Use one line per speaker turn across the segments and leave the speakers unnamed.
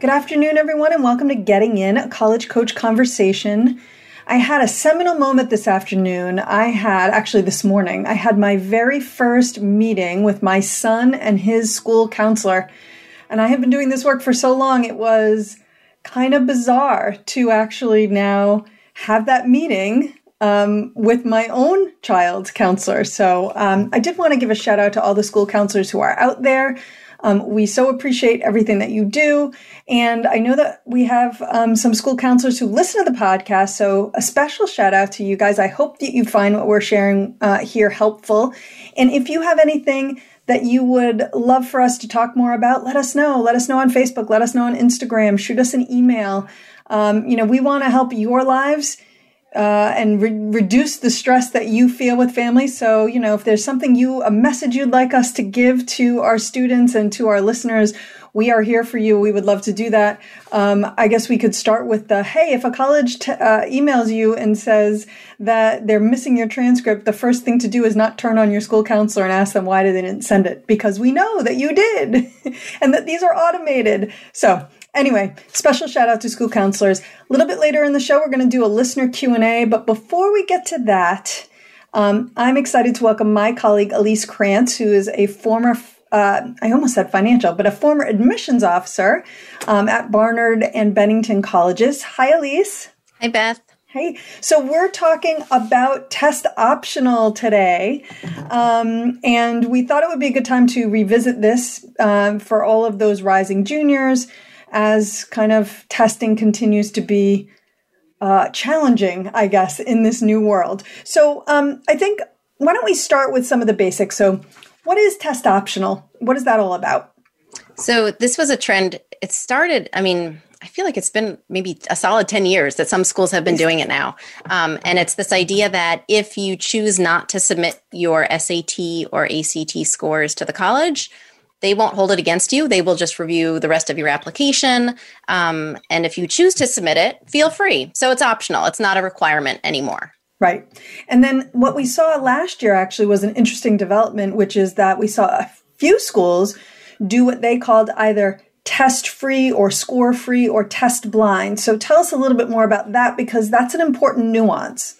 Good afternoon, everyone, and welcome to Getting In, a college coach conversation. I had a seminal moment this afternoon. I had, actually, this morning, I had my very first meeting with my son and his school counselor. And I have been doing this work for so long, it was kind of bizarre to actually now have that meeting um, with my own child's counselor. So um, I did want to give a shout out to all the school counselors who are out there. Um, we so appreciate everything that you do. And I know that we have um, some school counselors who listen to the podcast. So a special shout out to you guys. I hope that you find what we're sharing uh, here helpful. And if you have anything that you would love for us to talk more about, let us know. Let us know on Facebook. Let us know on Instagram. Shoot us an email. Um, you know, we want to help your lives uh, and re- reduce the stress that you feel with families. So, you know, if there's something you, a message you'd like us to give to our students and to our listeners, we are here for you. We would love to do that. Um, I guess we could start with the hey, if a college t- uh, emails you and says that they're missing your transcript, the first thing to do is not turn on your school counselor and ask them why they didn't send it because we know that you did and that these are automated. So, Anyway, special shout out to school counselors. A little bit later in the show, we're going to do a listener Q&A. But before we get to that, um, I'm excited to welcome my colleague, Elise Krantz, who is a former uh, I almost said financial, but a former admissions officer um, at Barnard and Bennington colleges. Hi, Elise.
Hi, Beth.
Hey, so we're talking about test optional today, um, and we thought it would be a good time to revisit this um, for all of those rising juniors as kind of testing continues to be uh, challenging, I guess, in this new world. So um, I think why don't we start with some of the basics? So, what is test optional? What is that all about?
So, this was a trend. It started, I mean, I feel like it's been maybe a solid 10 years that some schools have been doing it now. Um, and it's this idea that if you choose not to submit your SAT or ACT scores to the college, they won't hold it against you. They will just review the rest of your application. Um, and if you choose to submit it, feel free. So it's optional, it's not a requirement anymore.
Right. And then what we saw last year actually was an interesting development, which is that we saw a few schools do what they called either test free or score free or test blind. So tell us a little bit more about that because that's an important nuance.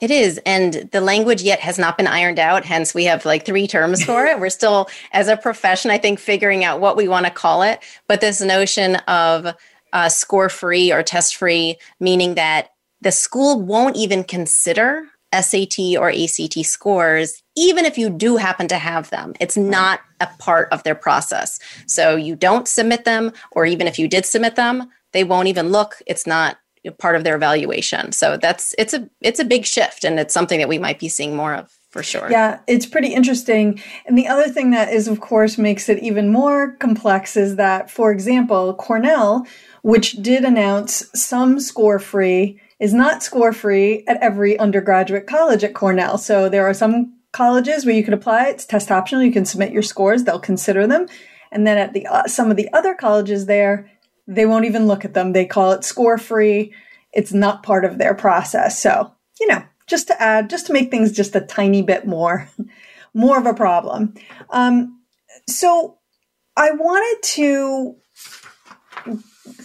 It is. And the language yet has not been ironed out. Hence, we have like three terms for it. We're still, as a profession, I think, figuring out what we want to call it. But this notion of uh, score free or test free, meaning that the school won't even consider SAT or ACT scores, even if you do happen to have them. It's not a part of their process. So you don't submit them, or even if you did submit them, they won't even look. It's not part of their evaluation. So that's it's a it's a big shift and it's something that we might be seeing more of for sure.
Yeah, it's pretty interesting. And the other thing that is of course makes it even more complex is that for example, Cornell, which did announce some score free is not score free at every undergraduate college at Cornell. So there are some colleges where you can apply it's test optional, you can submit your scores, they'll consider them. And then at the uh, some of the other colleges there they won't even look at them. They call it score free. It's not part of their process. So, you know, just to add, just to make things just a tiny bit more, more of a problem. Um, so I wanted to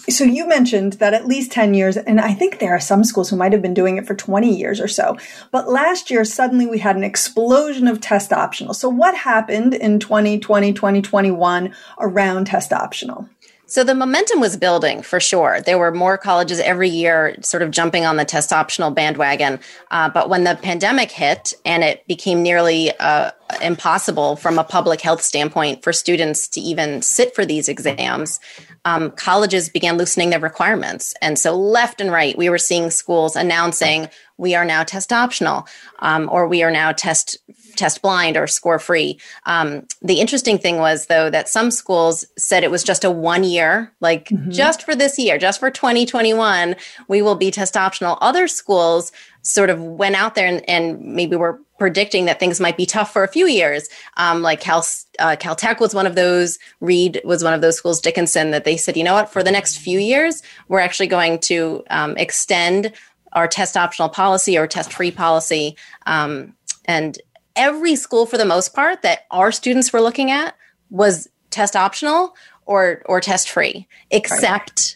so you mentioned that at least 10 years and i think there are some schools who might have been doing it for 20 years or so but last year suddenly we had an explosion of test optional so what happened in 2020 2021 around test optional
so the momentum was building for sure. There were more colleges every year sort of jumping on the test optional bandwagon. Uh, but when the pandemic hit and it became nearly a, impossible from a public health standpoint for students to even sit for these exams, um, colleges began loosening their requirements. And so, left and right, we were seeing schools announcing we are now test optional um, or we are now test test blind or score free. Um, the interesting thing was, though, that some schools said it was just a one year, like mm-hmm. just for this year, just for 2021, we will be test optional. Other schools sort of went out there and, and maybe were predicting that things might be tough for a few years. Um, like Cal, uh, Caltech was one of those, Reed was one of those schools, Dickinson, that they said, you know what, for the next few years, we're actually going to um, extend our test optional policy or test free policy. Um, and every school, for the most part, that our students were looking at was test optional or or test free, except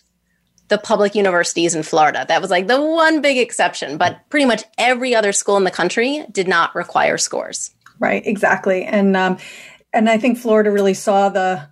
the public universities in Florida. That was like the one big exception, but pretty much every other school in the country did not require scores.
Right, exactly, and um, and I think Florida really saw the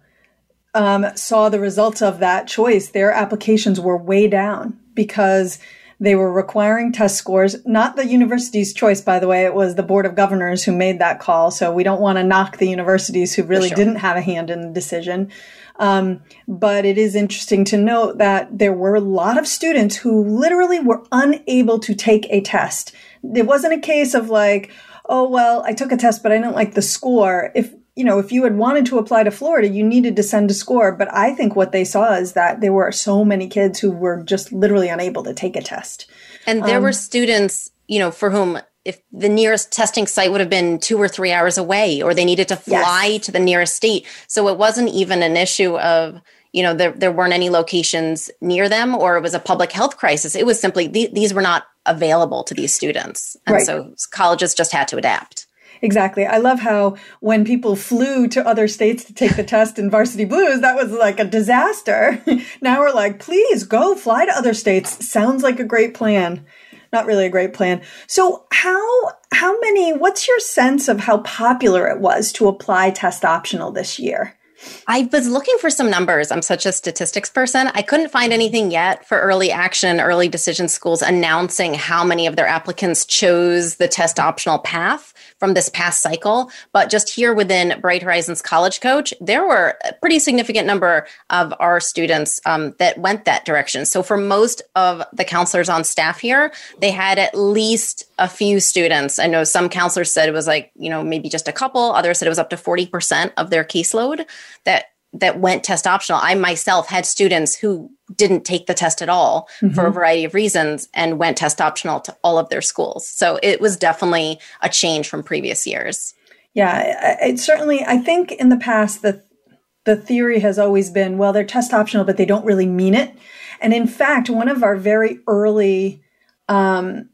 um, saw the results of that choice. Their applications were way down because they were requiring test scores. Not the university's choice, by the way. It was the board of governors who made that call. So we don't want to knock the universities who really sure. didn't have a hand in the decision. Um, but it is interesting to note that there were a lot of students who literally were unable to take a test. It wasn't a case of like, oh, well, I took a test, but I didn't like the score. If, you know, if you had wanted to apply to Florida, you needed to send a score. But I think what they saw is that there were so many kids who were just literally unable to take a test.
And there um, were students, you know, for whom if the nearest testing site would have been two or three hours away, or they needed to fly yes. to the nearest state. So it wasn't even an issue of, you know, there, there weren't any locations near them or it was a public health crisis. It was simply th- these were not available to these students. And right. so colleges just had to adapt.
Exactly. I love how when people flew to other states to take the test in Varsity Blues, that was like a disaster. now we're like, please go fly to other states. Sounds like a great plan not really a great plan. So how how many what's your sense of how popular it was to apply test optional this year?
I was looking for some numbers. I'm such a statistics person. I couldn't find anything yet for early action, early decision schools announcing how many of their applicants chose the test optional path from this past cycle. But just here within Bright Horizons College Coach, there were a pretty significant number of our students um, that went that direction. So for most of the counselors on staff here, they had at least a few students. I know some counselors said it was like, you know, maybe just a couple. Others said it was up to 40% of their caseload that that went test optional. I myself had students who didn't take the test at all mm-hmm. for a mm-hmm. variety of reasons and went test optional to all of their schools. So it was definitely a change from previous years.
Yeah, it certainly I think in the past the the theory has always been well they're test optional but they don't really mean it. And in fact, one of our very early um,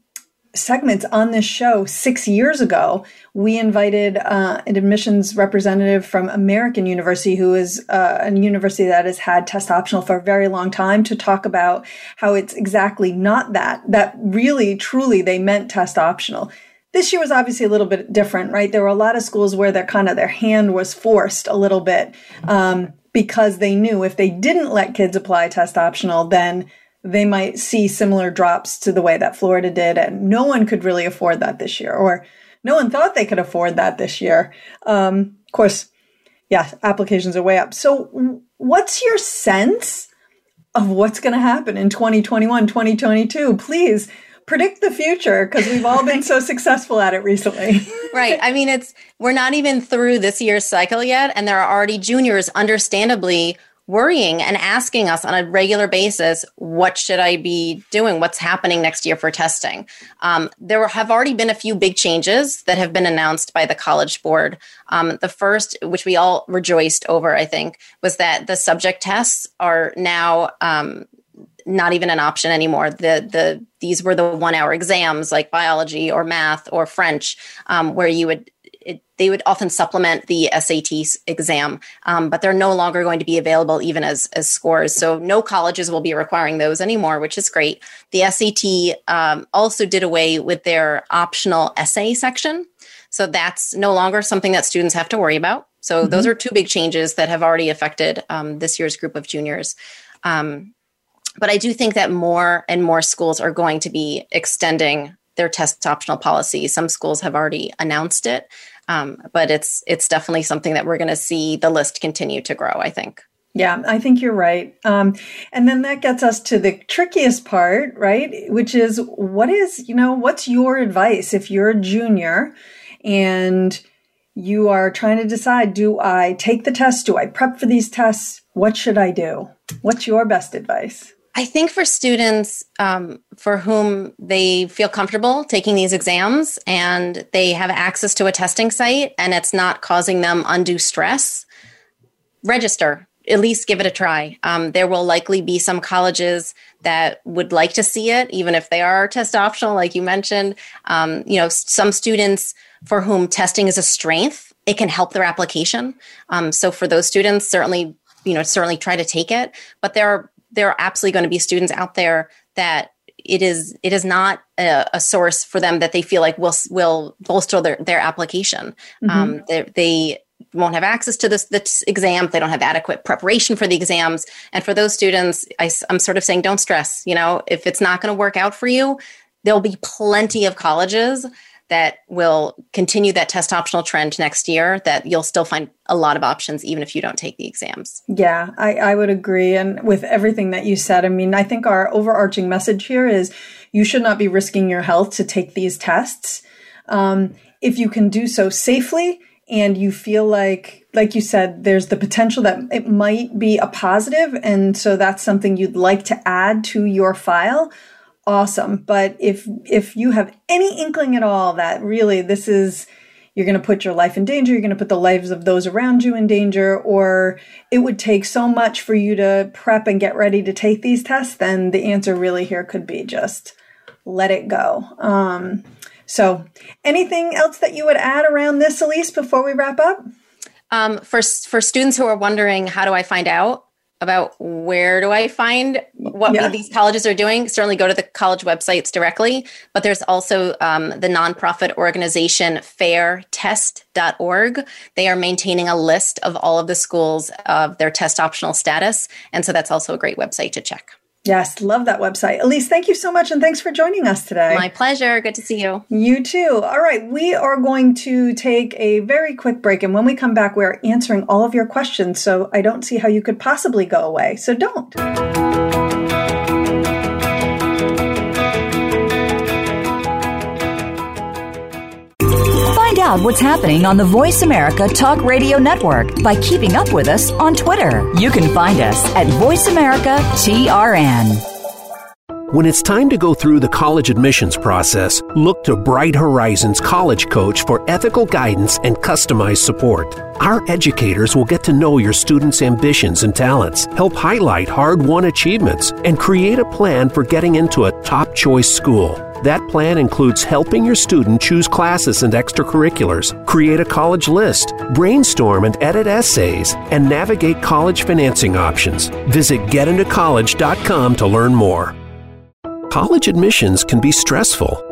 segments on this show six years ago, we invited uh, an admissions representative from American University, who is uh, a university that has had test optional for a very long time, to talk about how it's exactly not that, that really, truly they meant test optional. This year was obviously a little bit different, right? There were a lot of schools where their kind of their hand was forced a little bit um, because they knew if they didn't let kids apply test optional, then they might see similar drops to the way that Florida did. And no one could really afford that this year, or no one thought they could afford that this year. Um, of course, yeah, applications are way up. So, what's your sense of what's going to happen in 2021, 2022? Please predict the future because we've all been so successful at it recently.
right. I mean, it's we're not even through this year's cycle yet, and there are already juniors, understandably, worrying and asking us on a regular basis what should i be doing? What's happening next year for testing? Um, there have already been a few big changes that have been announced by the college board. Um, the first which we all rejoiced over i think was that the subject tests are now um, not even an option anymore. The the these were the one hour exams like biology or math or French, um, where you would it, they would often supplement the SAT exam, um, but they're no longer going to be available even as, as scores. So no colleges will be requiring those anymore, which is great. The SAT um, also did away with their optional essay section. So that's no longer something that students have to worry about. So mm-hmm. those are two big changes that have already affected um, this year's group of juniors. Um, but I do think that more and more schools are going to be extending their test optional policy. Some schools have already announced it. Um, but it's it's definitely something that we're going to see the list continue to grow. I think.
Yeah, I think you're right. Um, and then that gets us to the trickiest part, right? Which is what is, you know, what's your advice if you're a junior and you are trying to decide, do I take the test? Do I prep for these tests? What should I do? What's your best advice?
I think for students um, for whom they feel comfortable taking these exams and they have access to a testing site and it's not causing them undue stress, register. At least give it a try. Um, there will likely be some colleges that would like to see it, even if they are test optional, like you mentioned. Um, you know, some students for whom testing is a strength, it can help their application. Um, so for those students, certainly, you know, certainly try to take it. But there are there are absolutely going to be students out there that it is it is not a, a, source for them that they feel like will will bolster their their application. Mm-hmm. Um, they, they won't have access to this, this exam. They don't have adequate preparation for the exams. And for those students, I, I'm sort of saying, don't stress. You know, if it's not going to work out for you, there'll be plenty of colleges that will continue that test optional trend next year that you'll still find a lot of options even if you don't take the exams.
Yeah I, I would agree. And with everything that you said i mean i think our overarching message here is you should not be risking your health to take these tests. Um, if you can do so safely and you feel like like you said there's the potential that it might be a positive. And so that's something you'd like to add to your file awesome. But if if you have any inkling at all that really this is you're going to put your life in danger, you're going to put the lives of those around you in danger, or it would take so much for you to prep and get ready to take these tests, then the answer really here could be just let it go. Um, so, anything else that you would add around this, Elise, before we wrap up?
Um, for for students who are wondering, how do I find out? About where do I find what yeah. these colleges are doing, certainly go to the college websites directly. But there's also um, the nonprofit organization fairtest.org. They are maintaining a list of all of the schools of their test optional status. And so that's also a great website to check.
Yes, love that website. Elise, thank you so much and thanks for joining us today.
My pleasure. Good to see you.
You too. All right, we are going to take a very quick break and when we come back, we're answering all of your questions. So I don't see how you could possibly go away. So don't.
Out what's happening on the Voice America Talk Radio Network by keeping up with us on Twitter. You can find us at Voice America TRN.
When it's time to go through the college admissions process, look to Bright Horizons College Coach for ethical guidance and customized support. Our educators will get to know your students' ambitions and talents, help highlight hard won achievements, and create a plan for getting into a top choice school. That plan includes helping your student choose classes and extracurriculars, create a college list, brainstorm and edit essays, and navigate college financing options. Visit getintocollege.com to learn more. College admissions can be stressful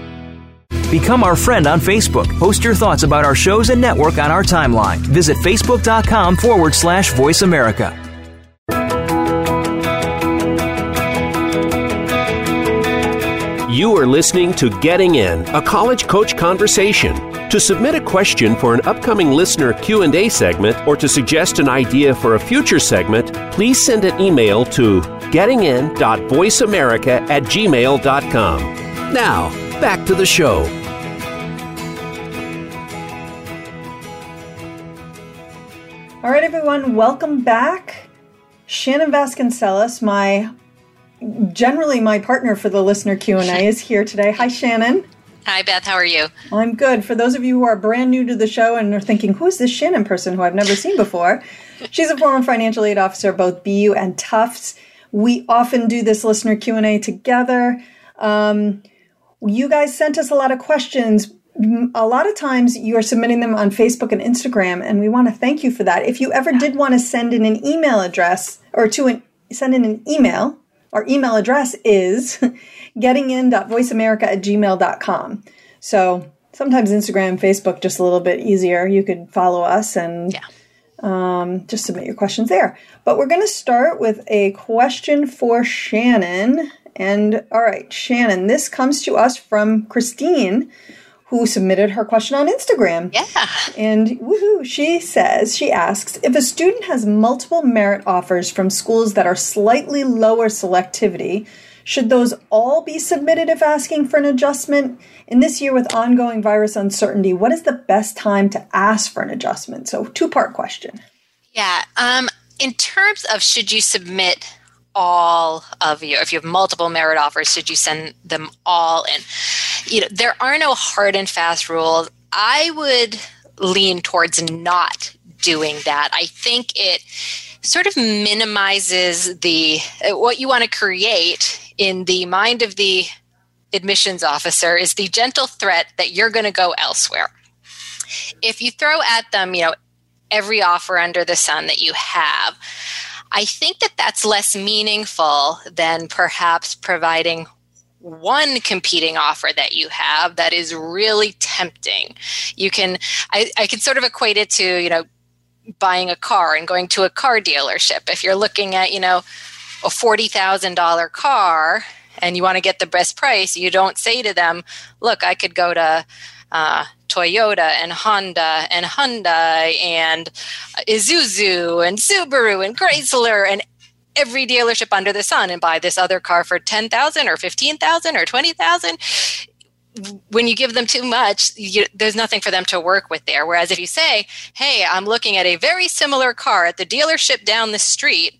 Become our friend on Facebook. Post your thoughts about our shows and network on our timeline. Visit facebook.com forward slash voice America.
You are listening to Getting In, a college coach conversation. To submit a question for an upcoming listener Q&A segment or to suggest an idea for a future segment, please send an email to gettingin.voiceamerica at gmail.com. Now, back to the show.
All right, everyone, welcome back. Shannon Vasconcelos, my generally my partner for the listener Q&A is here today. Hi Shannon.
Hi Beth, how are you?
I'm good. For those of you who are brand new to the show and are thinking, who's this Shannon person who I've never seen before? She's a former financial aid officer both BU and Tufts. We often do this listener Q&A together. Um, you guys sent us a lot of questions a lot of times you are submitting them on Facebook and Instagram, and we want to thank you for that. If you ever did want to send in an email address or to an, send in an email, our email address is gettingin.voiceamerica at gmail.com. So sometimes Instagram, Facebook, just a little bit easier. You could follow us and yeah. um, just submit your questions there. But we're going to start with a question for Shannon. And all right, Shannon, this comes to us from Christine who submitted her question on Instagram.
Yeah.
And woohoo, she says, she asks, if a student has multiple merit offers from schools that are slightly lower selectivity, should those all be submitted if asking for an adjustment? In this year with ongoing virus uncertainty, what is the best time to ask for an adjustment? So, two part question.
Yeah. Um, in terms of should you submit all of you if you have multiple merit offers should you send them all in you know there are no hard and fast rules. I would lean towards not doing that. I think it sort of minimizes the uh, what you want to create in the mind of the admissions officer is the gentle threat that you're going to go elsewhere. If you throw at them you know every offer under the sun that you have I think that that's less meaningful than perhaps providing one competing offer that you have that is really tempting. You can, I, I can sort of equate it to, you know, buying a car and going to a car dealership. If you're looking at, you know, a $40,000 car and you want to get the best price, you don't say to them, look, I could go to, uh, Toyota and Honda and Hyundai and Isuzu and Subaru and Chrysler and every dealership under the sun and buy this other car for 10,000 or 15,000 or 20,000 when you give them too much you, there's nothing for them to work with there. Whereas if you say hey i'm looking at a very similar car at the dealership down the street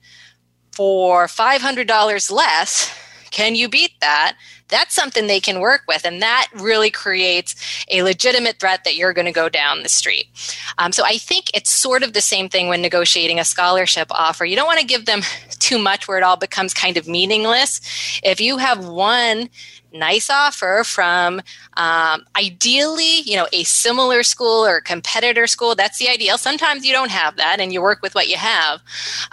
for $500 less can you beat that that's something they can work with. And that really creates a legitimate threat that you're going to go down the street. Um, so I think it's sort of the same thing when negotiating a scholarship offer. You don't want to give them too much where it all becomes kind of meaningless. If you have one nice offer from um, ideally you know a similar school or competitor school. That's the ideal. Sometimes you don't have that and you work with what you have.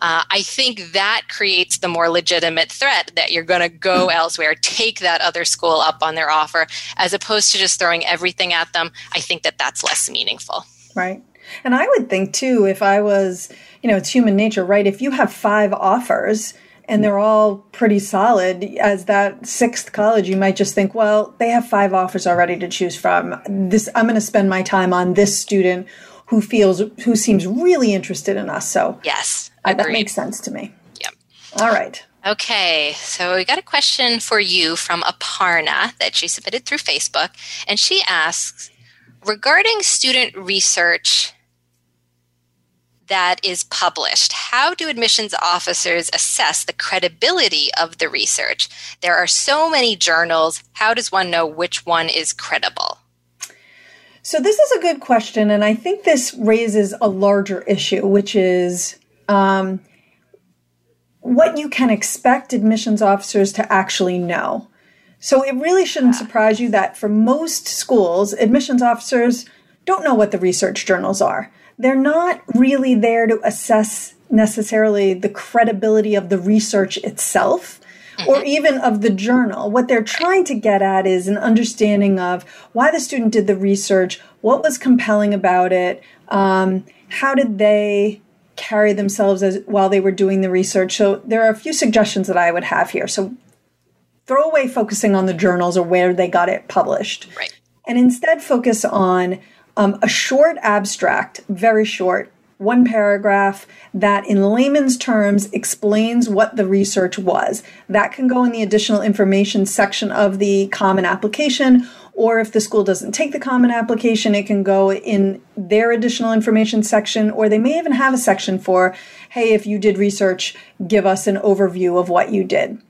Uh, i think that creates the more legitimate threat that you're going to go mm-hmm. elsewhere take that other school up on their offer as opposed to just throwing everything at them. I think that that's less meaningful.
Right. And i would think too if i was you know it's human nature right? If you have five offers and they're all pretty solid. As that sixth college, you might just think, well, they have five offers already to choose from. This I'm going to spend my time on this student who feels who seems really interested in us. So
yes,
uh, that makes sense to me.
Yep.
All right.
Okay, so we got a question for you from Aparna that she submitted through Facebook, and she asks regarding student research that is published. How do admissions officers assess the credibility of the research? There are so many journals. How does one know which one is credible?
So, this is a good question, and I think this raises a larger issue, which is um, what you can expect admissions officers to actually know. So, it really shouldn't surprise you that for most schools, admissions officers don't know what the research journals are they're not really there to assess necessarily the credibility of the research itself or mm-hmm. even of the journal. What they're trying to get at is an understanding of why the student did the research, what was compelling about it, um, how did they carry themselves as while they were doing the research. So there are a few suggestions that I would have here. So throw away focusing on the journals or where they got it published.
Right.
And instead focus on um, a short abstract, very short, one paragraph that, in layman's terms, explains what the research was. That can go in the additional information section of the common application, or if the school doesn't take the common application, it can go in their additional information section, or they may even have a section for, hey, if you did research, give us an overview of what you did.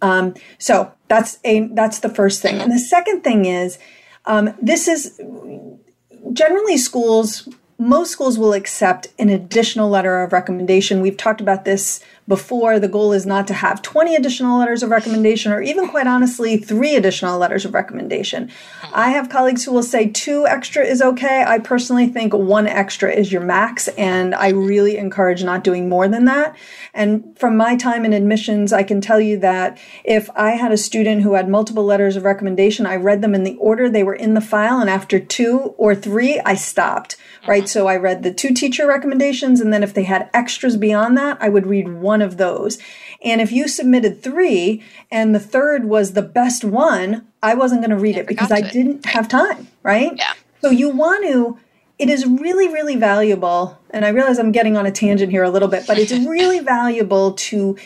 Um, so that's a that's the first thing, and the second thing is um, this is generally schools most schools will accept an additional letter of recommendation. We've talked about this before the goal is not to have 20 additional letters of recommendation or even quite honestly three additional letters of recommendation. I have colleagues who will say two extra is okay. I personally think one extra is your max and i really encourage not doing more than that. And from my time in admissions i can tell you that if i had a student who had multiple letters of recommendation i read them in the order they were in the file and after two or three i stopped right? So i read the two teacher recommendations and then if they had extras beyond that i would read one of those. And if you submitted three and the third was the best one, I wasn't going to read it because I didn't have time, right?
Yeah.
So you want to, it is really, really valuable. And I realize I'm getting on a tangent here a little bit, but it's really valuable to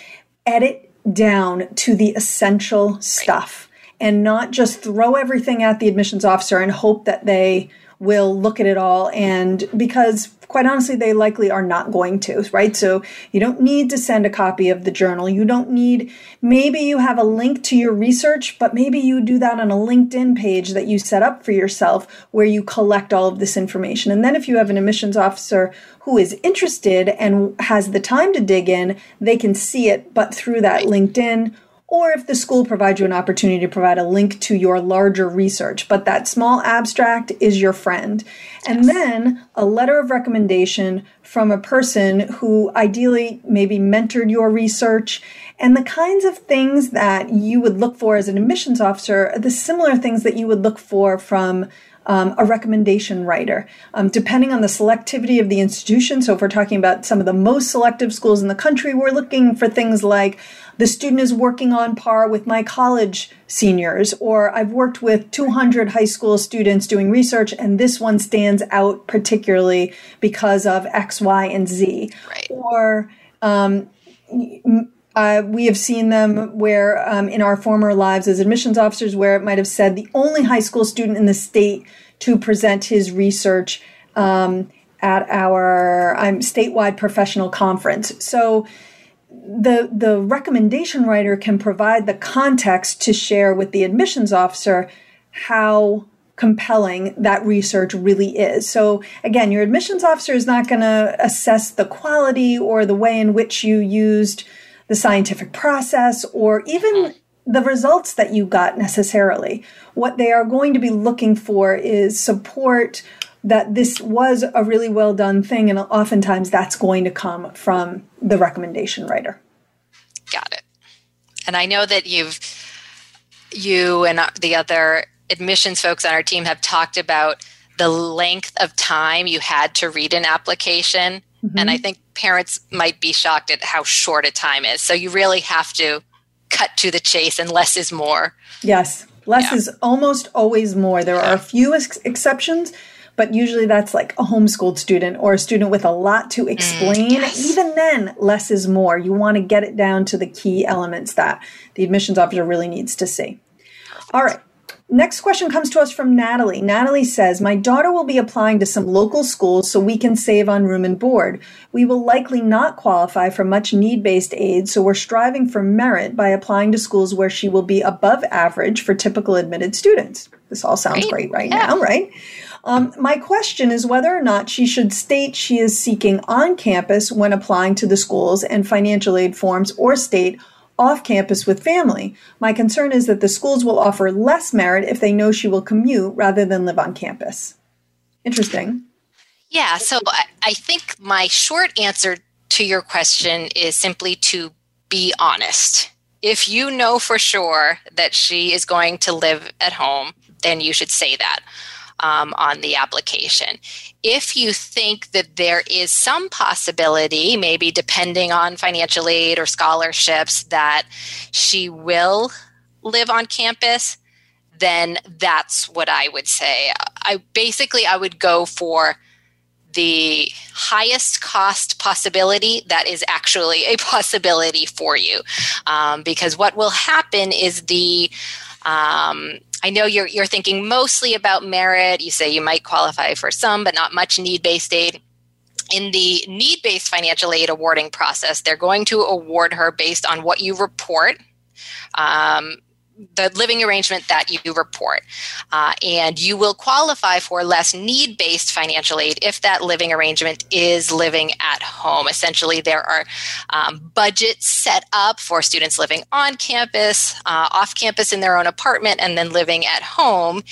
edit down to the essential stuff and not just throw everything at the admissions officer and hope that they will look at it all. And because quite honestly they likely are not going to right? So you don't need to send a copy of the journal. You don't need maybe you have a link to your research but maybe you do that on a linkedin page that you set up for yourself where you collect all of this information. And then if you have an admissions officer who is interested and has the time to dig in they can see it but through that linkedin or if the school provides you an opportunity to provide a link to your larger research. But that small abstract is your friend. And then a letter of recommendation from a person who ideally maybe mentored your research. And the kinds of things that you would look for as an admissions officer are the similar things that you would look for from um, a recommendation writer. Um, depending on the selectivity of the institution, so if we're talking about some of the most selective schools in the country, we're looking for things like the student is working on par with my college seniors, or I've worked with 200 high school students doing research, and this one stands out particularly because of X, Y, and
Z. Right.
Or um, uh, we have seen them where um, in our former lives as admissions officers, where it might have said the only high school student in the state to present his research um, at our um, statewide professional conference. So the the recommendation writer can provide the context to share with the admissions officer how compelling that research really is. So again, your admissions officer is not going to assess the quality or the way in which you used the scientific process or even the results that you got necessarily. What they are going to be looking for is support that this was a really well done thing, and oftentimes that's going to come from the recommendation writer.
Got it. And I know that you've you and the other admissions folks on our team have talked about the length of time you had to read an application. Mm-hmm. And I think parents might be shocked at how short a time is. So you really have to cut to the chase, and less is more.
Yes, less yeah. is almost always more. There are a few ex- exceptions, but usually that's like a homeschooled student or a student with a lot to mm, explain. Mm, yes. Even then, less is more. You want to get it down to the key elements that the admissions officer really needs to see. All right. Next question comes to us from Natalie. Natalie says, My daughter will be applying to some local schools so we can save on room and board. We will likely not qualify for much need based aid, so we're striving for merit by applying to schools where she will be above average for typical admitted students. This all sounds great, great right yeah. now, right? Um, my question is whether or not she should state she is seeking on campus when applying to the schools and financial aid forms or state off campus with family. My concern is that the schools will offer less merit if they know she will commute rather than live on campus. Interesting.
Yeah, so I think my short answer to your question is simply to be honest. If you know for sure that she is going to live at home, then you should say that um, on the application. If you think that there is some possibility, maybe depending on financial aid or scholarships, that she will live on campus, then that's what I would say. I basically I would go for the highest cost possibility that is actually a possibility for you, um, because what will happen is the um, I know you're you're thinking mostly about merit. You say you might qualify for some, but not much need-based aid. In the need-based financial aid awarding process, they're going to award her based on what you report. Um, the living arrangement that you report. Uh, and you will qualify for less need based financial aid if that living arrangement is living at home. Essentially, there are um, budgets set up for students living on campus, uh, off campus in their own apartment, and then living at home.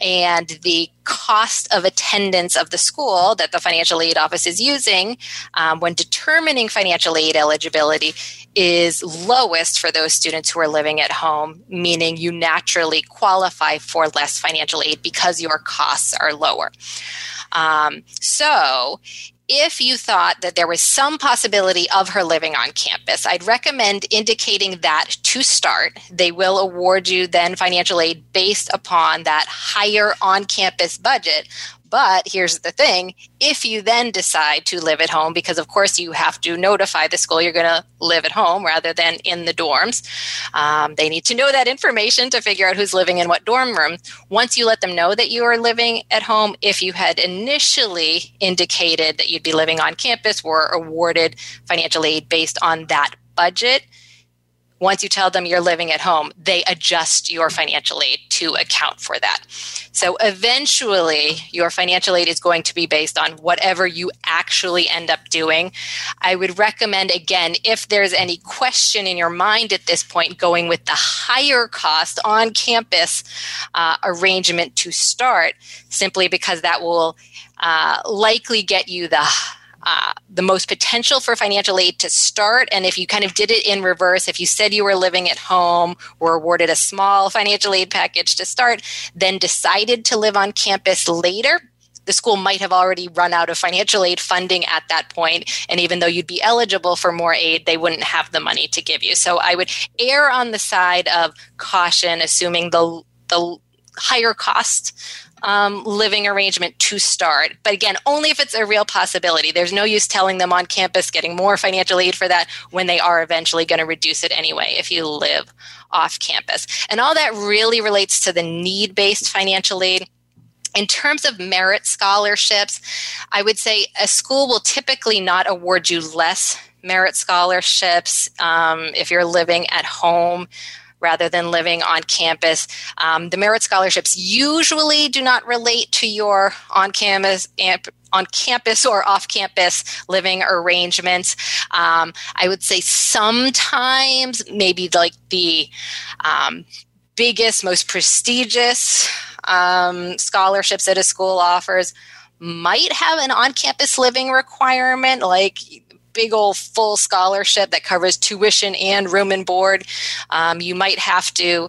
And the cost of attendance of the school that the financial aid office is using um, when determining financial aid eligibility is lowest for those students who are living at home, meaning you naturally qualify for less financial aid because your costs are lower. Um, so, if you thought that there was some possibility of her living on campus, I'd recommend indicating that to start. They will award you then financial aid based upon that higher on campus budget but here's the thing if you then decide to live at home, because of course you have to notify the school you're going to live at home rather than in the dorms, um, they need to know that information to figure out who's living in what dorm room. Once you let them know that you are living at home, if you had initially indicated that you'd be living on campus, were awarded financial aid based on that budget once you tell them you're living at home, they adjust your financial aid to account for that. So eventually, your financial aid is going to be based on whatever you actually end up doing. I would recommend, again, if there's any question in your mind at this point, going with the higher cost on campus uh, arrangement to start, simply because that will uh, likely get you the uh, the most potential for financial aid to start. And if you kind of did it in reverse, if you said you were living at home, were awarded a small financial aid package to start, then decided to live on campus later, the school might have already run out of financial aid funding at that point and even though you'd be eligible for more aid they wouldn't have the money to give you so i would err on the side of caution assuming the the higher cost um, living arrangement to start. But again, only if it's a real possibility. There's no use telling them on campus getting more financial aid for that when they are eventually going to reduce it anyway if you live off campus. And all that really relates to the need based financial aid. In terms of merit scholarships, I would say a school will typically not award you less merit scholarships um, if you're living at home rather than living on campus. Um, the merit scholarships usually do not relate to your on campus on campus or off campus living arrangements. Um, I would say sometimes maybe like the um, biggest, most prestigious um, scholarships that a school offers might have an on campus living requirement, like big old full scholarship that covers tuition and room and board, um, you might have to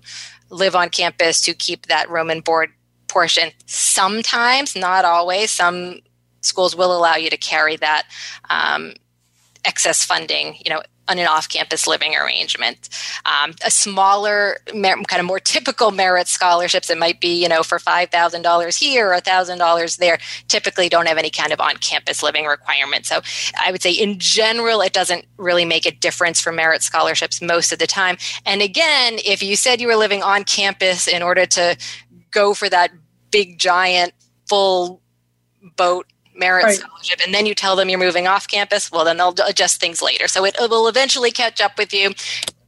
live on campus to keep that room and board portion. Sometimes, not always, some schools will allow you to carry that um, excess funding, you know, on an off-campus living arrangement. Um, a smaller, kind of more typical merit scholarships that might be, you know, for five thousand dollars here or thousand dollars there, typically don't have any kind of on-campus living requirement. So I would say, in general, it doesn't really make a difference for merit scholarships most of the time. And again, if you said you were living on campus in order to go for that big giant full boat merit right. scholarship and then you tell them you're moving off campus well then they'll adjust things later. So it, it will eventually catch up with you.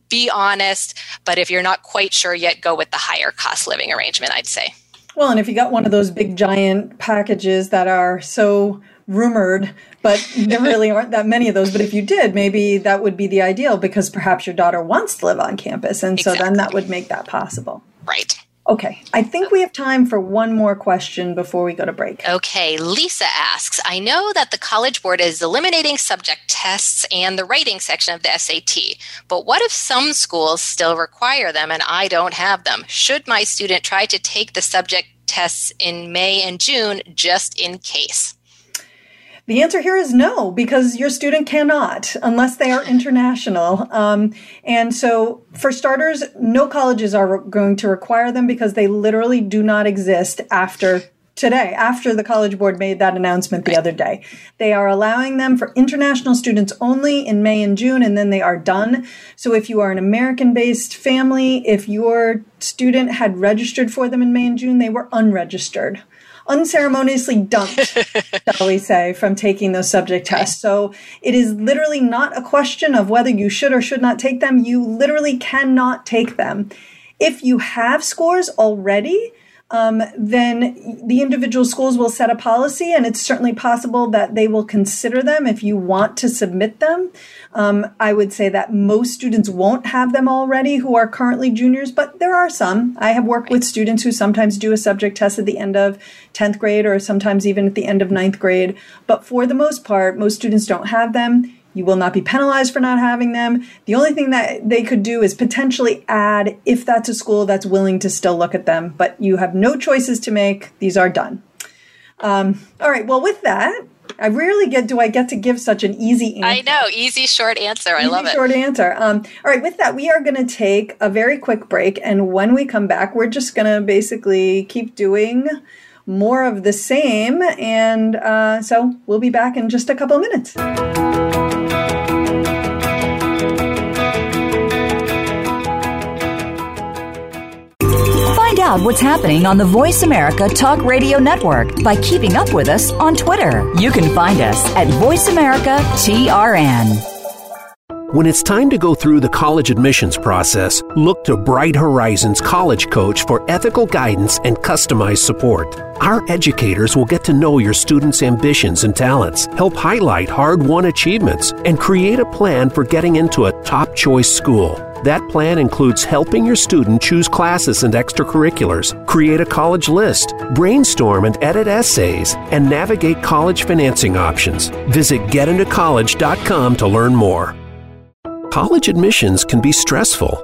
Be honest but if you're not quite sure yet go with the higher cost living arrangement i'd say.
Well and if you got one of those big giant packages that are so rumored but there really aren't that many of those but if you did maybe that would be the ideal because perhaps your daughter wants to live on campus and exactly. so then that would make that possible.
Right
Okay, I think we have time for one more question before we go to break.
Okay, Lisa asks I know that the College Board is eliminating subject tests and the writing section of the SAT, but what if some schools still require them and I don't have them? Should my student try to take the subject tests in May and June just in case?
The answer here is no, because your student cannot unless they are international. Um, and so, for starters, no colleges are going to require them because they literally do not exist after today, after the College Board made that announcement the other day. They are allowing them for international students only in May and June, and then they are done. So, if you are an American based family, if your student had registered for them in May and June, they were unregistered unceremoniously dumped, shall we say, from taking those subject tests. So it is literally not a question of whether you should or should not take them. You literally cannot take them. If you have scores already, um, then the individual schools will set a policy, and it's certainly possible that they will consider them if you want to submit them. Um, I would say that most students won't have them already who are currently juniors, but there are some. I have worked with students who sometimes do a subject test at the end of 10th grade or sometimes even at the end of 9th grade. But for the most part, most students don't have them. You will not be penalized for not having them. The only thing that they could do is potentially add if that's a school that's willing to still look at them, but you have no choices to make. These are done. Um, all right. Well, with that, I rarely get do I get to give such an easy answer.
I know, easy short answer. I
easy,
love it.
Short answer. Um, all right, with that, we are going to take a very quick break, and when we come back, we're just going to basically keep doing more of the same, and uh, so we'll be back in just a couple of minutes.
What's happening on the Voice America Talk Radio Network by keeping up with us on Twitter. You can find us at Voice America TRN.
When it's time to go through the college admissions process, look to Bright Horizons College Coach for ethical guidance and customized support. Our educators will get to know your students' ambitions and talents, help highlight hard won achievements, and create a plan for getting into a top choice school. That plan includes helping your student choose classes and extracurriculars, create a college list, brainstorm and edit essays, and navigate college financing options. Visit getintocollege.com to learn more. College admissions can be stressful,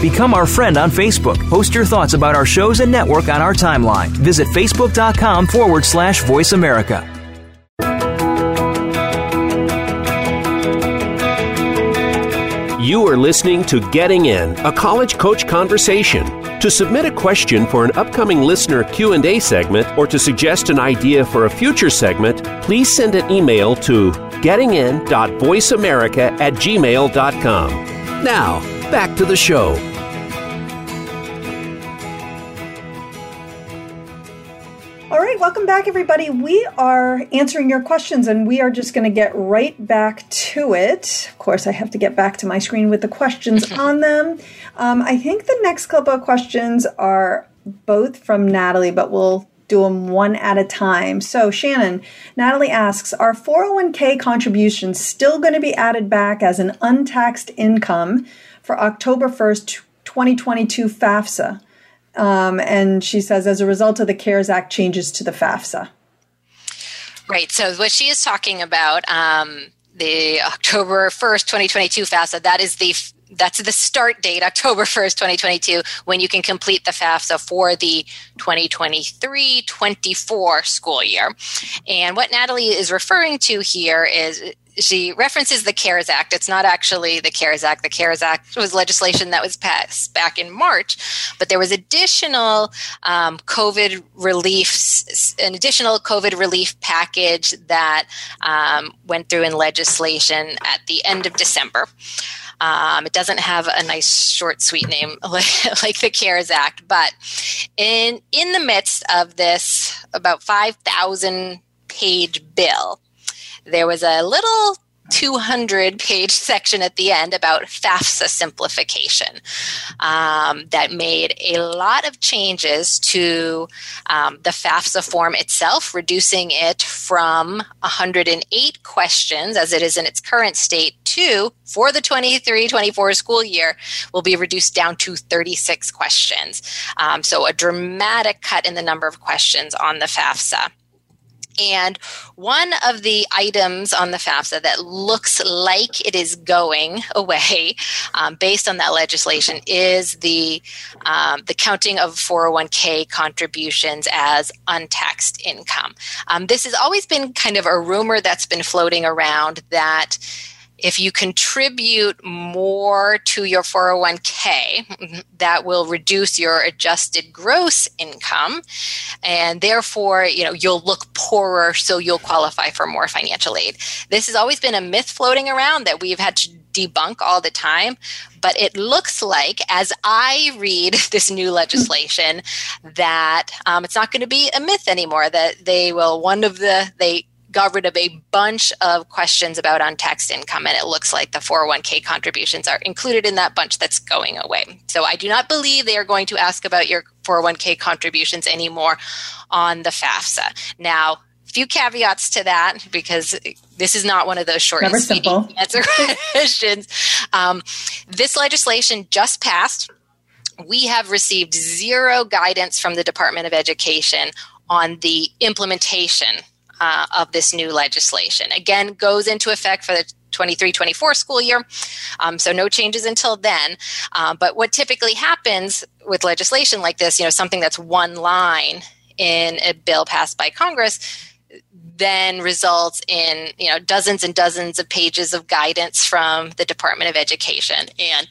Become our friend on Facebook. Post your thoughts about our shows and network on our timeline. Visit facebook.com forward slash voice America.
You are listening to Getting In, a college coach conversation. To submit a question for an upcoming listener Q&A segment or to suggest an idea for a future segment, please send an email to gettingin.voiceamerica at gmail.com. Now, back to the show.
All right, welcome back, everybody. We are answering your questions and we are just going to get right back to it. Of course, I have to get back to my screen with the questions on them. Um, I think the next couple of questions are both from Natalie, but we'll do them one at a time. So, Shannon, Natalie asks Are 401k contributions still going to be added back as an untaxed income for October 1st, 2022 FAFSA? Um, and she says, as a result of the CARES Act changes to the FAFSA.
Right. So, what she is talking about, um, the October 1st, 2022 FAFSA, that is the that's the start date, October 1st, 2022, when you can complete the FAFSA for the 2023 24 school year. And what Natalie is referring to here is she references the CARES Act. It's not actually the CARES Act. The CARES Act was legislation that was passed back in March, but there was additional um, COVID relief, an additional COVID relief package that um, went through in legislation at the end of December. Um, it doesn't have a nice short sweet name like, like, the CARES Act, but in in the midst of this about five thousand page bill, there was a little 200 page section at the end about FAFSA simplification um, that made a lot of changes to um, the FAFSA form itself, reducing it from 108 questions as it is in its current state to, for the 23 24 school year, will be reduced down to 36 questions. Um, so a dramatic cut in the number of questions on the FAFSA. And one of the items on the FAFSA that looks like it is going away, um, based on that legislation, is the um, the counting of 401k contributions as untaxed income. Um, this has always been kind of a rumor that's been floating around that if you contribute more to your 401k, that will reduce your adjusted gross income. And therefore, you know, you'll look poorer, so you'll qualify for more financial aid. This has always been a myth floating around that we've had to debunk all the time. But it looks like, as I read this new legislation, that um, it's not going to be a myth anymore. That they will, one of the, they got rid of a bunch of questions about on untaxed income, and it looks like the 401k contributions are included in that bunch that's going away. So I do not believe they are going to ask about your 401k contributions anymore on the FAFSA. Now, a few caveats to that because this is not one of those short
Never
and sweet
simple.
answer questions. Um, this legislation just passed. We have received zero guidance from the Department of Education on the implementation uh, of this new legislation. Again, goes into effect for the 23 24 school year. Um, so no changes until then. Um, but what typically happens with legislation like this, you know, something that's one line in a bill passed by Congress, then results in you know dozens and dozens of pages of guidance from the Department of Education, and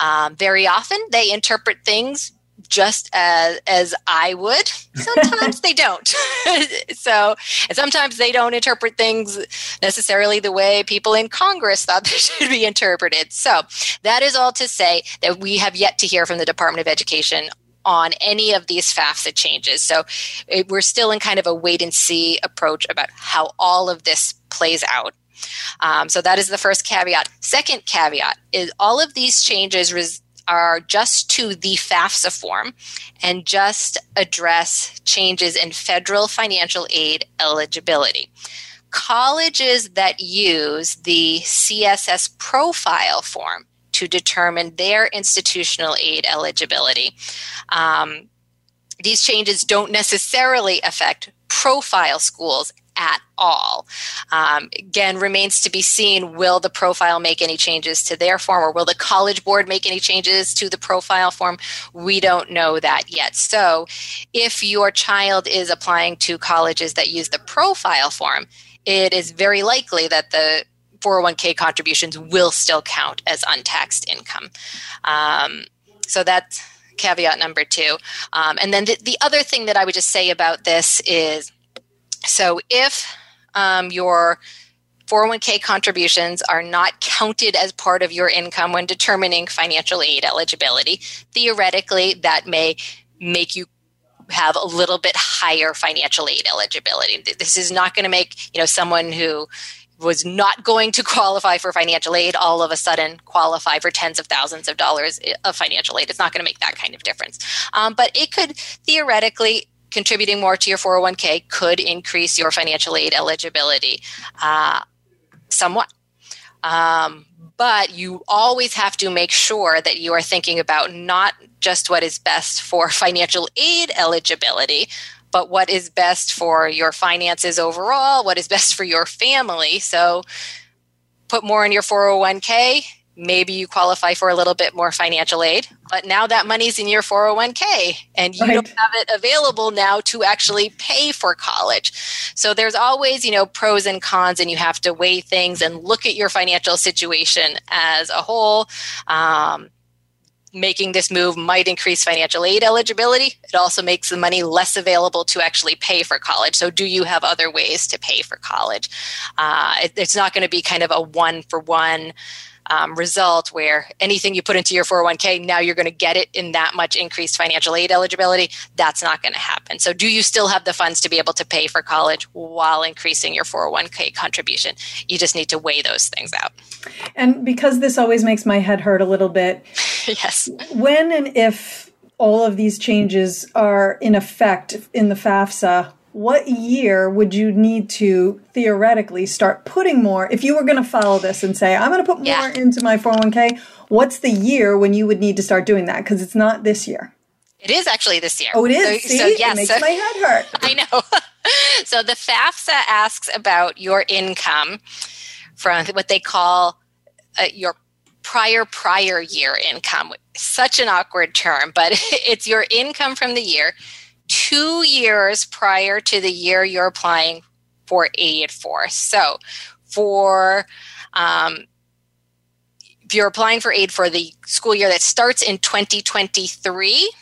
um, very often they interpret things just as as I would. Sometimes they don't. so, and sometimes they don't interpret things necessarily the way people in Congress thought they should be interpreted. So, that is all to say that we have yet to hear from the Department of Education on any of these FAFSA changes. So it, we're still in kind of a wait and see approach about how all of this plays out. Um, so that is the first caveat. Second caveat is all of these changes res- are just to the FAFSA form and just address changes in federal financial aid eligibility. Colleges that use the CSS profile form to determine their institutional aid eligibility. Um, these changes don't necessarily affect profile schools at all. Um, again, remains to be seen will the profile make any changes to their form or will the college board make any changes to the profile form? We don't know that yet. So, if your child is applying to colleges that use the profile form, it is very likely that the 401k contributions will still count as untaxed income. Um, so that's caveat number two. Um, and then the, the, other thing that I would just say about this is so if um, your 401k contributions are not counted as part of your income when determining financial aid eligibility, theoretically, that may make you have a little bit higher financial aid eligibility. This is not going to make, you know, someone who was not going to qualify for financial aid all of a sudden qualify for tens of thousands of dollars of financial aid. It's not going to make that kind of difference. Um, but it could theoretically contributing more to your 401k could increase your financial aid eligibility uh, somewhat. Um, but you always have to make sure that you are thinking about not just what is best for financial aid eligibility, but what is best for your finances overall, what is best for your family. So put more in your 401k. Maybe you qualify for a little bit more financial aid, but now that money's in your 401k and you right. don't have it available now to actually pay for college. So there's always, you know, pros and cons, and you have to weigh things and look at your financial situation as a whole. Um, making this move might increase financial aid eligibility. It also makes the money less available to actually pay for college. So, do you have other ways to pay for college? Uh, it, it's not going to be kind of a one for one. Um, result where anything you put into your 401k now you're going to get it in that much increased financial aid eligibility. That's not going to happen. So do you still have the funds to be able to pay for college while increasing your 401k contribution? You just need to weigh those things out.
And because this always makes my head hurt a little bit
yes.
When and if all of these changes are in effect in the FAFSA, what year would you need to theoretically start putting more if you were going to follow this and say i'm going to put more yeah. into my 401k what's the year when you would need to start doing that because it's not this year
it is actually this year
oh it is so, See? so yes. it makes so, my head hurt
i know so the fafsa asks about your income from what they call uh, your prior prior year income. Such an awkward term, but it's your income from the year two years prior to the year you're applying for aid for. So for um, if you're applying for aid for the school year that starts in 2023,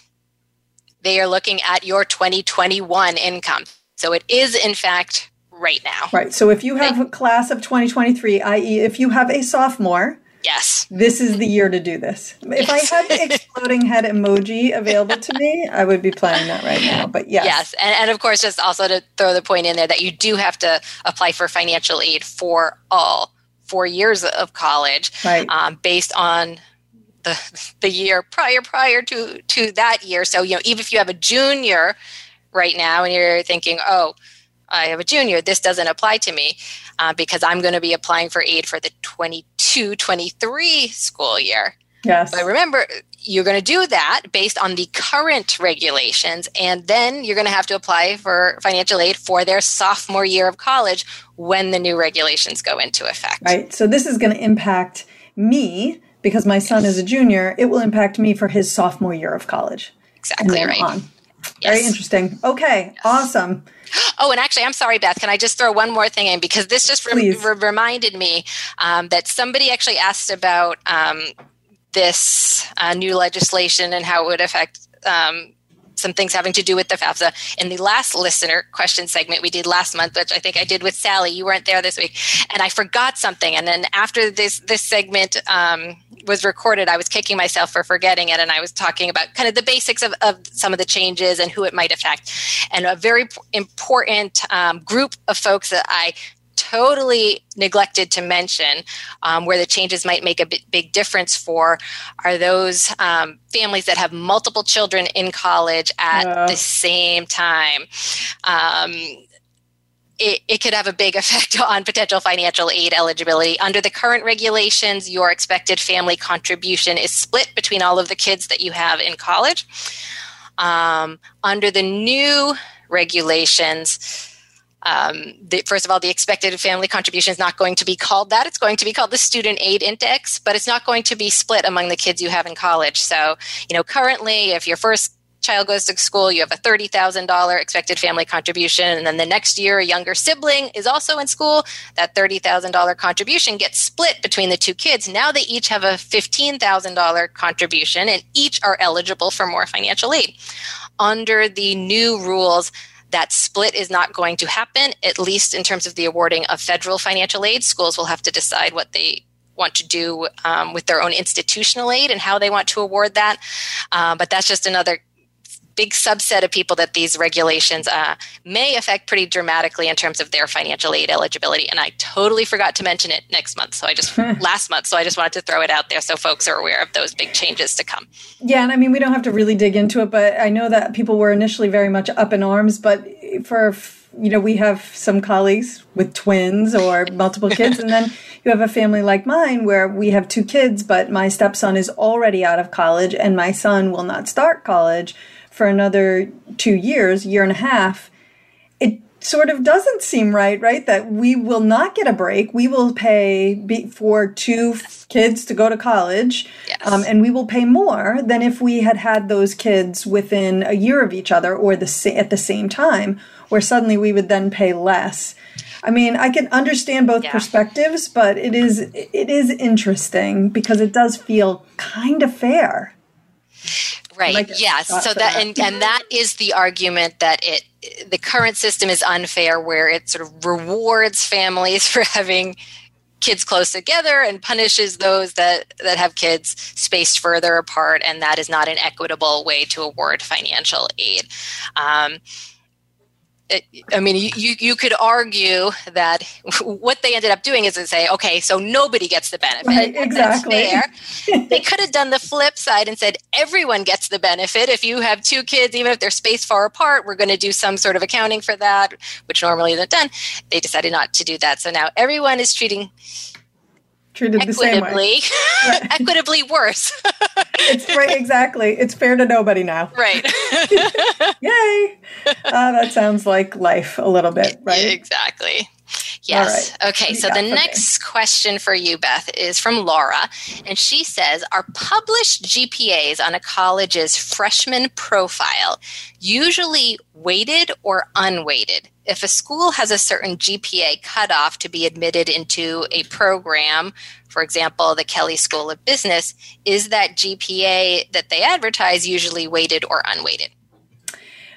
they are looking at your 2021 income. So it is, in fact, right now.
Right. So if you have a class of 2023, i.e., if you have a sophomore,
Yes.
This is the year to do this. If I had the exploding head emoji available to me, I would be playing that right now. But yes.
Yes. And, and of course, just also to throw the point in there that you do have to apply for financial aid for all four years of college
right.
um, based on the, the year prior prior to to that year so you know even if you have a junior right now and you're thinking oh i have a junior this doesn't apply to me uh, because i'm going to be applying for aid for the 22 23 school year
yes
but remember you're going to do that based on the current regulations and then you're going to have to apply for financial aid for their sophomore year of college when the new regulations go into effect
right so this is going to impact me because my son is a junior, it will impact me for his sophomore year of college.
Exactly right.
On. Yes. Very interesting. Okay, yes. awesome.
Oh, and actually, I'm sorry, Beth. Can I just throw one more thing in because this just re- re- reminded me um, that somebody actually asked about um, this uh, new legislation and how it would affect um, some things having to do with the FAFSA. In the last listener question segment we did last month, which I think I did with Sally, you weren't there this week, and I forgot something. And then after this this segment um, was recorded, I was kicking myself for forgetting it, and I was talking about kind of the basics of, of some of the changes and who it might affect. And a very important um, group of folks that I totally neglected to mention um, where the changes might make a big difference for are those um, families that have multiple children in college at uh. the same time. Um, it, it, could have a big effect on potential financial aid eligibility. Under the current regulations, your expected family contribution is split between all of the kids that you have in college. Um, under the new regulations, um, the, first of all, the expected family contribution is not going to be called that. It's going to be called the student aid index, but it's not going to be split among the kids you have in college. So, you know, currently, if your first child goes to school, you have a $30,000 expected family contribution. And then the next year, a younger sibling is also in school. That $30,000 contribution gets split between the two kids. Now they each have a $15,000 contribution and each are eligible for more financial aid. Under the new rules, that split is not going to happen, at least in terms of the awarding of federal financial aid. Schools will have to decide what they want to do um, with their own institutional aid and how they want to award that. Uh, but that's just another big subset of people that these regulations uh, may affect pretty dramatically in terms of their financial aid eligibility. And I totally forgot to mention it next month. So I just, last month. So I just wanted to throw it out there so folks are aware of those big changes to come.
Yeah. And I mean, we don't have to really dig into it, but I know that people were initially very much up in arms. But for, you know, we have some colleagues with twins or multiple kids. and then you have a family like mine where we have two kids, but my stepson is already out of college and my son will not start college for another two years, year and a half, it sort of doesn't seem right, right? That we will not get a break. We will pay for two kids to go to college,
yes.
um, and we will pay more than if we had had those kids within a year of each other or the sa- at the same time, where suddenly we would then pay less. I mean, I can understand both yeah. perspectives, but it is it is interesting because it does feel kind of fair.
Right. Uh, yes. Uh, so uh, that, that and and that is the argument that it the current system is unfair where it sort of rewards families for having kids close together and punishes those that that have kids spaced further apart and that is not an equitable way to award financial aid um, I mean, you, you could argue that what they ended up doing is to say, okay, so nobody gets the benefit.
Right, exactly.
they could have done the flip side and said everyone gets the benefit. If you have two kids, even if they're spaced far apart, we're going to do some sort of accounting for that, which normally isn't done. They decided not to do that. So now everyone is treating
treated equitably,
right. equitably worse.
it's right, exactly. It's fair to nobody now.
Right.
Yay! Uh, that sounds like life a little bit, right?
Exactly. Yes. Right. Okay. So the next question for you, Beth, is from Laura. And she says Are published GPAs on a college's freshman profile usually weighted or unweighted? If a school has a certain GPA cutoff to be admitted into a program, for example, the Kelley School of Business, is that GPA that they advertise usually weighted or unweighted?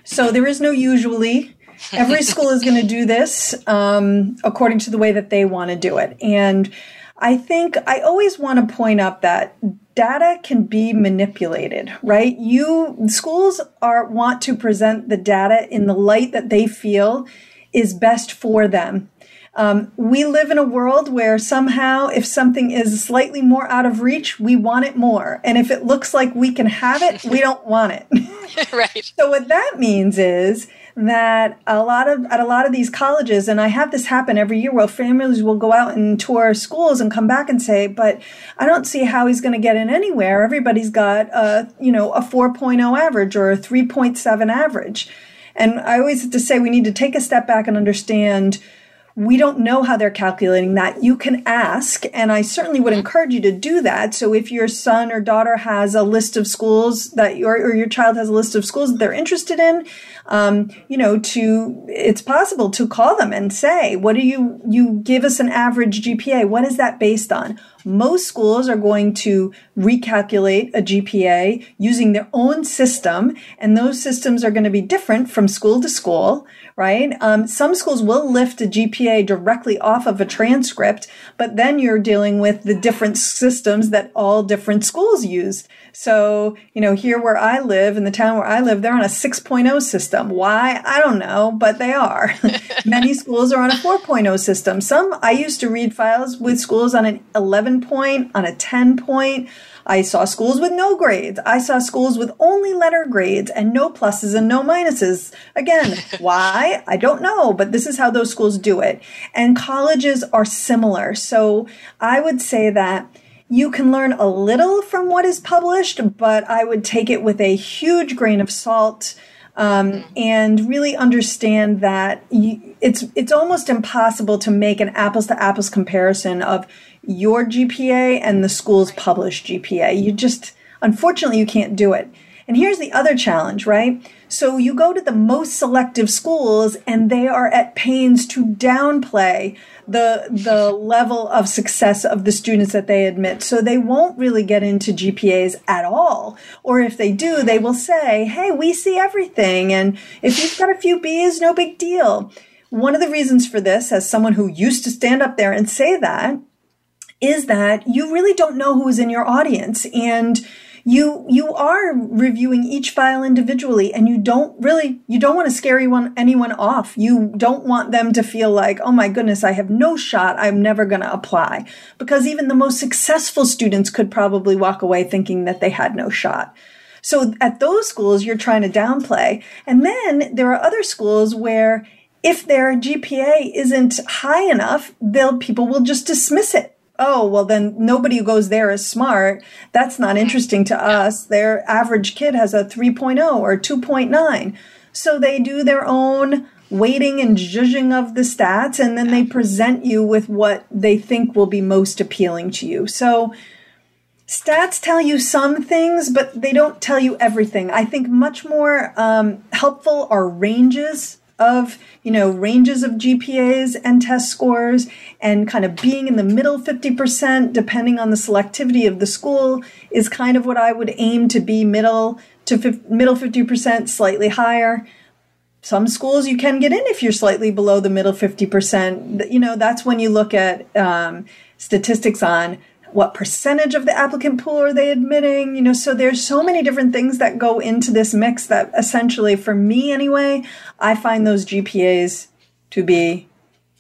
So there is no usually. Every school is going to do this um, according to the way that they want to do it. And I think I always want to point up that data can be manipulated, right? You schools are want to present the data in the light that they feel is best for them. Um, we live in a world where somehow, if something is slightly more out of reach, we want it more. And if it looks like we can have it, we don't want it.
right.
So, what that means is that a lot of at a lot of these colleges and I have this happen every year where families will go out and tour schools and come back and say but I don't see how he's going to get in anywhere. Everybody's got a you know a 4.0 average or a 3.7 average. And I always have to say we need to take a step back and understand we don't know how they're calculating that. You can ask, and I certainly would encourage you to do that. So if your son or daughter has a list of schools that your or your child has a list of schools that they're interested in, um, you know, to it's possible to call them and say, "What do you you give us an average GPA? What is that based on?" Most schools are going to recalculate a GPA using their own system, and those systems are going to be different from school to school right? Um, some schools will lift a GPA directly off of a transcript, but then you're dealing with the different systems that all different schools use. So, you know, here where I live, in the town where I live, they're on a 6.0 system. Why? I don't know, but they are. Many schools are on a 4.0 system. Some, I used to read files with schools on an 11 point, on a 10 point. I saw schools with no grades. I saw schools with only letter grades and no pluses and no minuses. Again, why? I don't know, but this is how those schools do it. And colleges are similar. So I would say that you can learn a little from what is published, but I would take it with a huge grain of salt. Um, and really understand that you, it's it's almost impossible to make an apples to apples comparison of your GPA and the school's published GPA. You just, unfortunately, you can't do it. And here's the other challenge, right? So you go to the most selective schools and they are at pains to downplay the, the level of success of the students that they admit. So they won't really get into GPAs at all. Or if they do, they will say, Hey, we see everything. And if you've got a few B's, no big deal. One of the reasons for this, as someone who used to stand up there and say that, is that you really don't know who is in your audience and you you are reviewing each file individually and you don't really you don't want to scare anyone, anyone off. You don't want them to feel like oh my goodness i have no shot. I'm never going to apply. Because even the most successful students could probably walk away thinking that they had no shot. So at those schools you're trying to downplay. And then there are other schools where if their gpa isn't high enough they'll people will just dismiss it oh, well, then nobody who goes there is smart. That's not interesting to us. Their average kid has a 3.0 or 2.9. So they do their own weighting and judging of the stats, and then they present you with what they think will be most appealing to you. So stats tell you some things, but they don't tell you everything. I think much more um, helpful are ranges of you know ranges of GPAs and test scores and kind of being in the middle 50% depending on the selectivity of the school is kind of what I would aim to be middle to middle 50% slightly higher. Some schools you can get in if you're slightly below the middle 50% you know that's when you look at um, statistics on what percentage of the applicant pool are they admitting you know so there's so many different things that go into this mix that essentially for me anyway i find those gpas to be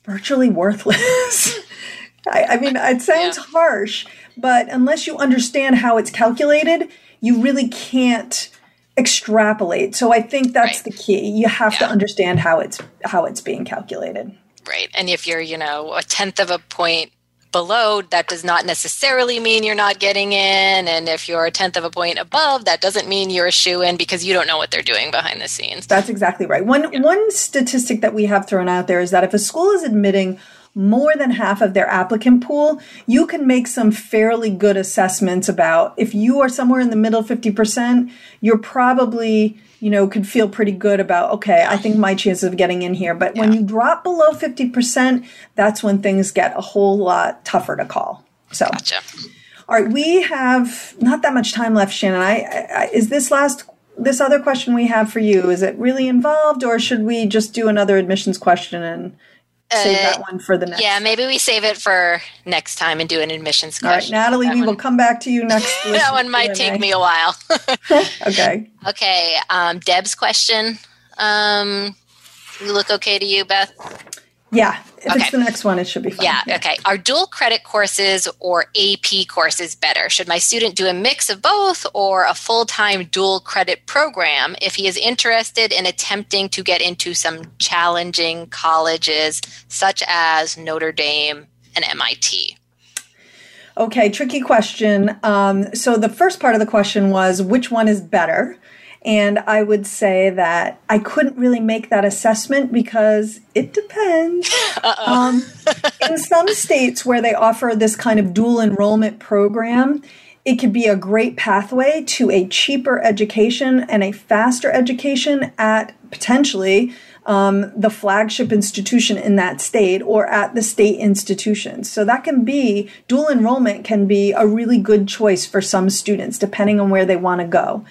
virtually worthless I, I, mean it sounds yeah. harsh but unless you understand how it's calculated you really can't extrapolate so i think that's right. the key you have yeah. to understand how it's how it's being calculated
right and if you're you know a tenth of a point below, that does not necessarily mean you're not getting in. And if you're a tenth of a point above, that doesn't mean you're a shoe in because you don't know what they're doing behind the scenes.
That's exactly right. One yeah. one statistic that we have thrown out there is that if a school is admitting more than half of their applicant pool, you can make some fairly good assessments about if you are somewhere in the middle 50%, you're probably you know, could feel pretty good about, okay, I think my chances of getting in here. But yeah. when you drop below 50%, that's when things get a whole lot tougher to call. So,
gotcha.
all right, we have not that much time left, Shannon. I, I, is this last, this other question we have for you, is it really involved or should we just do another admissions question and save uh, that one for the next.
Yeah, maybe we save it for next time and do an admissions question.
All right, Natalie, we one, will come back to you next.
that one might take me a while.
okay.
Okay. Um, Deb's question. Um, look okay to you, Beth?
Yeah, if okay. it's the next one, it should be fine.
Yeah, yeah, okay. Are dual credit courses or AP courses better? Should my student do a mix of both or a full time dual credit program if he is interested in attempting to get into some challenging colleges such as Notre Dame and MIT?
Okay, tricky question. Um, so the first part of the question was which one is better? And I would say that I couldn't really make that assessment because it depends. Um, in some states where they offer this kind of dual enrollment program, it could be a great pathway to a cheaper education and a faster education at potentially um, the flagship institution in that state or at the state institution. So that can be dual enrollment can be a really good choice for some students depending on where they want to go.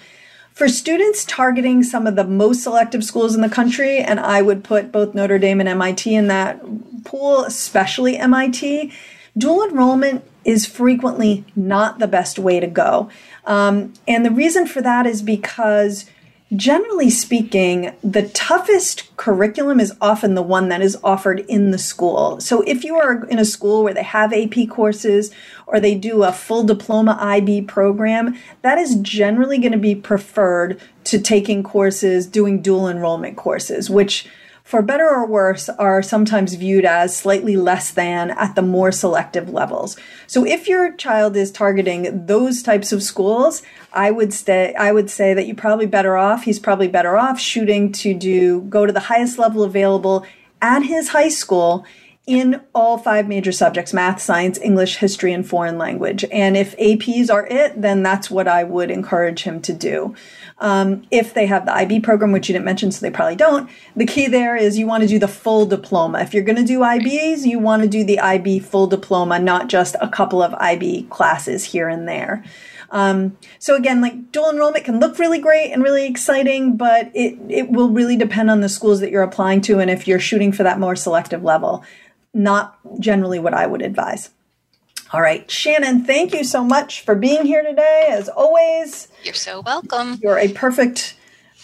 For students targeting some of the most selective schools in the country, and I would put both Notre Dame and MIT in that pool, especially MIT, dual enrollment is frequently not the best way to go. Um, and the reason for that is because generally speaking, the toughest curriculum is often the one that is offered in the school. So if you are in a school where they have AP courses or they do a full diploma IB program, that is generally going to be preferred to taking courses, doing dual enrollment courses, which for better or worse, are sometimes viewed as slightly less than at the more selective levels. So if your child is targeting those types of schools, I would stay, I would say that you're probably better off, he's probably better off shooting to do, go to the highest level available at his high school in all five major subjects math, science, English, history, and foreign language. And if APs are it, then that's what I would encourage him to do. Um, if they have the IB program, which you didn't mention, so they probably don't, the key there is you want to do the full diploma. If you're going to do IBs, you want to do the IB full diploma, not just a couple of IB classes here and there. Um, so again, like dual enrollment can look really great and really exciting, but it, it will really depend on the schools that you're applying to and if you're shooting for that more selective level. Not generally what I would advise. All right, Shannon, thank you so much for being here today. As always,
you're so welcome.
You're a perfect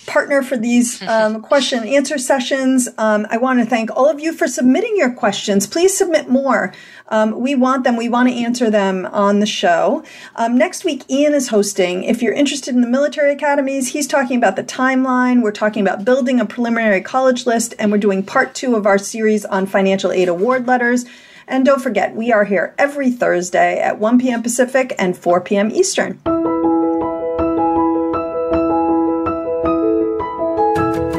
partner for these um, question and answer sessions. Um, I want to thank all of you for submitting your questions. Please submit more. Um, we want them. We want to answer them on the show. Um, next week, Ian is hosting. If you're interested in the military academies, he's talking about the timeline. We're talking about building a preliminary college list, and we're doing part two of our series on financial aid award letters. And don't forget, we are here every Thursday at 1 p.m. Pacific and 4 p.m. Eastern.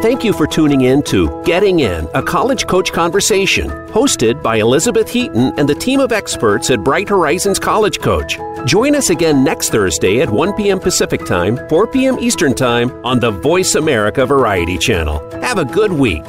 Thank you for tuning in to Getting In, a college coach conversation, hosted by Elizabeth Heaton and the team of experts at Bright Horizons College Coach. Join us again next Thursday at 1 p.m. Pacific Time, 4 p.m. Eastern Time on the Voice America Variety Channel. Have a good week.